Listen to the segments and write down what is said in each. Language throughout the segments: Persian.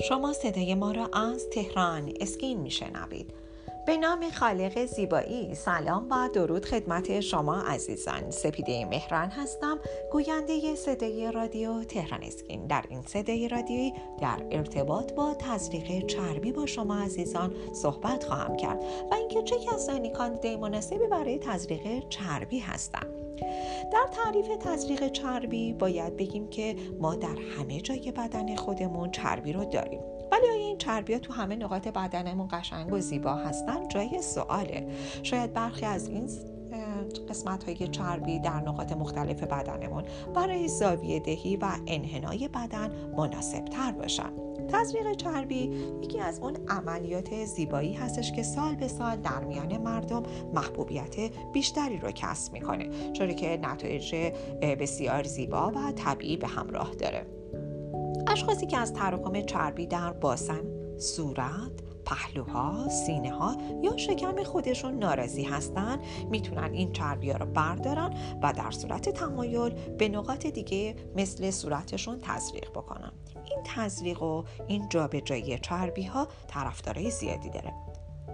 شما صدای ما را از تهران اسکین میشنوید. به نام خالق زیبایی سلام و درود خدمت شما عزیزان. سپیده مهران هستم گوینده صدای رادیو تهران اسکین. در این صدای رادیویی در ارتباط با تزریق چربی با شما عزیزان صحبت خواهم کرد. و اینکه چه کسانی کاندیدای مناسبی برای تزریق چربی هستند. در تعریف تزریق چربی باید بگیم که ما در همه جای بدن خودمون چربی رو داریم. ولی آیا این چربی ها تو همه نقاط بدنمون قشنگ و زیبا هستن؟ جای سواله. شاید برخی از این قسمت های چربی در نقاط مختلف بدنمون برای زاویه دهی و انحنای بدن مناسب تر باشن. تزریق چربی یکی از اون عملیات زیبایی هستش که سال به سال در میان مردم محبوبیت بیشتری رو کسب می‌کنه چون که نتایج بسیار زیبا و طبیعی به همراه داره. اشخاصی که از تراکم چربی در باسن، صورت، پهلوها، سینه ها یا شکم خودشون ناراضی هستن می‌تونن این چربی ها رو بردارن و در صورت تمایل به نقاط دیگه مثل صورتشون تزریق بکنن. این تزریق و این جابجایی چربی ها طرفدارای زیادی داره.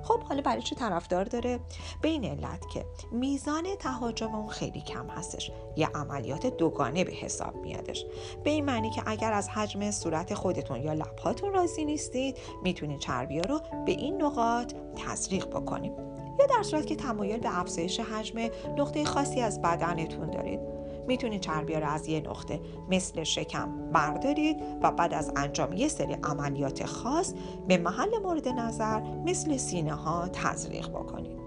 خب حالا برای چی طرفدار داره؟ به این علت که میزان تهاجم اون خیلی کم هستش. یه عملیات دوگانه به حساب میادش. به این معنی که اگر از حجم صورت خودتون یا لبهاتون راضی نیستید می‌تونید چربی رو به این نقاط تزریق بکنید. یا در صورت که تمایل به افزایش حجم نقطه خاصی از بدنتون دارید. می‌تونید چربی رو از یه نقطه مثل شکم بردارید و بعد از انجام یه سری عملیات خاص به محل مورد نظر مثل سینه ها تزریق بکنید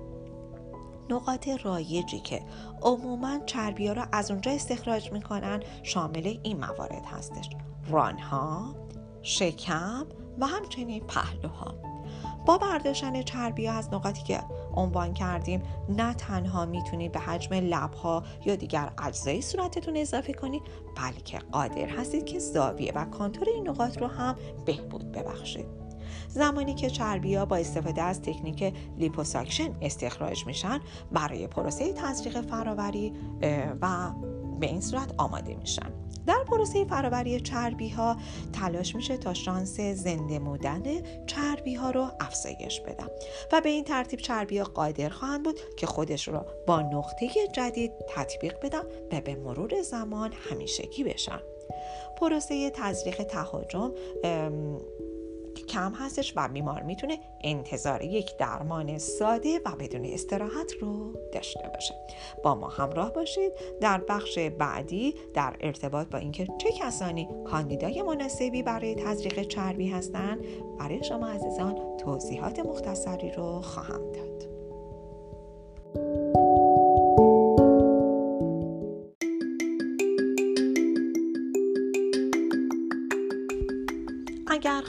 نقاط رایجی که عموما چربی ها از اونجا استخراج می‌کنن شامل این موارد هستش. رانها، شکم و همچنین پهلوها. با برداشتن چربی از نقاطی که عنوان کردیم. نه تنها می‌تونید به حجم لبها یا دیگر اجزای صورتتون اضافه کنید بلکه قادر هستید که زاویه و کانتور این نقاط رو هم بهبود ببخشید. زمانی که چربی ها با استفاده از تکنیک لیپوساکشن استخراج میشن برای پروسه تزریق فراوری و به این صورت آماده میشن. در پروسه فراوری چربی ها تلاش میشه تا شانس زنده موندن چربی ها رو افزایش بدن. و به این ترتیب چربی ها قادر خواهند بود که خودش رو با نقطه جدید تطبیق بدن و به مرور زمان همیشگی بشن. پروسه تزریق تهاجم کم هستش و بیمار می‌تونه انتظار یک درمان ساده و بدون استراحت رو داشته باشه. با ما همراه باشید. در بخش بعدی در ارتباط با اینکه چه کسانی کاندیدای مناسبی برای تزریق چربی هستند برای شما عزیزان توضیحات مختصری رو خواهم داد.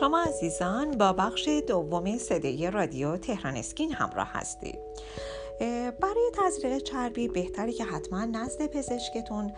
شما عزیزان با بخش دوم صدای رادیو تهران اسکین همراه هستید. برای تزریق چربی بهتری که حتما نزد پزشکتون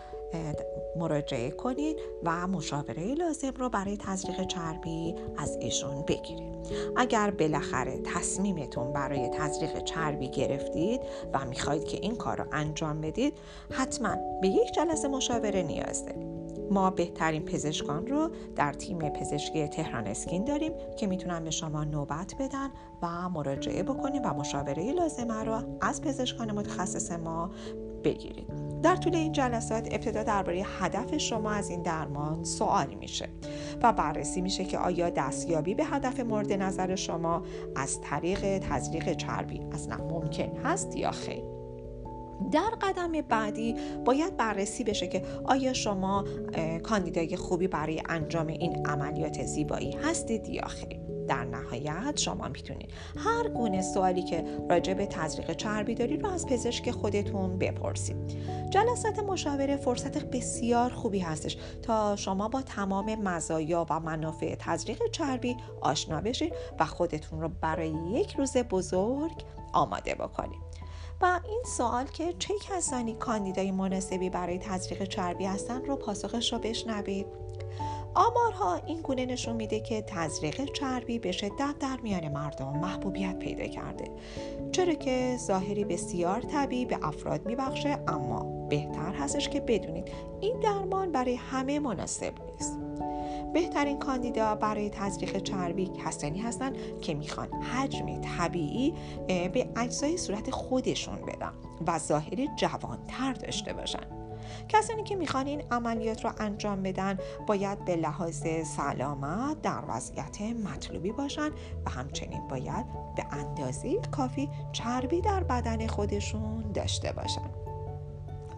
مراجعه کنید و مشاوره لازم رو برای تزریق چربی از ایشون بگیرید. اگر بالاخره تصمیمتون برای تزریق چربی گرفتید و می‌خواهید که این کار رو انجام بدید حتما به یک جلسه مشاوره نیاز دارید. ما بهترین پزشکان رو در تیم پزشکی تهران اسکین داریم که می‌تونن به شما نوبت بدن و مراجعه بکنیم و مشاوره لازمه رو از پزشکان متخصص ما بگیرید. در طول این جلسات ابتدا درباره هدف شما از این درمان سوال میشه و بررسی میشه که آیا دستیابی به هدف مورد نظر شما از طریق تزریق چربی اصلا ممکن هست یا خیر. در قدم بعدی باید بررسی بشه که آیا شما کاندیدای خوبی برای انجام این عملیات زیبایی هستید یا خیر؟ در نهایت شما می‌تونید هر گونه سوالی که راجع به تزریق چربی داری رو از پزشک خودتون بپرسید. جلسات مشاوره فرصت بسیار خوبی هستش تا شما با تمام مزایا و منافع تزریق چربی آشنا بشید و خودتون رو برای یک روز بزرگ آماده بکنید. و این سوال که چه کسانی کاندیدای مناسبی برای تزریق چربی هستن رو پاسخش رو بشنوید. آمارها این گونه نشون میده که تزریق چربی به شدت در میان مردم محبوبیت پیدا کرده چرا که ظاهری بسیار طبیعی به افراد میبخشه اما بهتر هستش که بدونید این درمان برای همه مناسب. بهترین کاندیدا برای تزریق چربی کسانی هستند که می‌خوان حجمی طبیعی به اجزای صورت خودشون بدن و ظاهری جوانتر داشته باشن. کسانی که می‌خوان این عملیات رو انجام بدن باید به لحاظ سلامت در وضعیت مطلوبی باشن و همچنین باید به اندازه کافی چربی در بدن خودشون داشته باشن.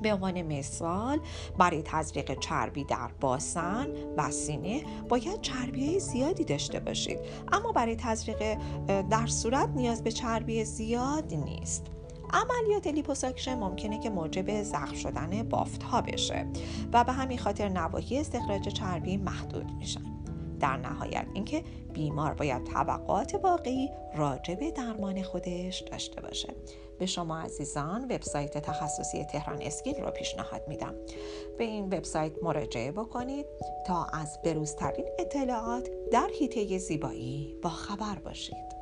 به عنوان مثال برای تزریق چربی در باسن و سینه باید چربی زیادی داشته باشید. اما برای تزریق در صورت نیاز به چربی زیاد نیست. عملیات لیپوساکشن ممکنه که موجب زخم شدن بافت ها بشه و به همین خاطر نواحی استخراج چربی محدود میشن. در نهایت اینکه بیمار باید توقعات واقعی راجع به درمان خودش داشته باشه. به شما عزیزان وبسایت تخصصی تهران اسکین رو پیشنهاد میدم. به این وبسایت مراجعه بکنید تا از بروزترین اطلاعات در حیطه زیبایی با خبر باشید.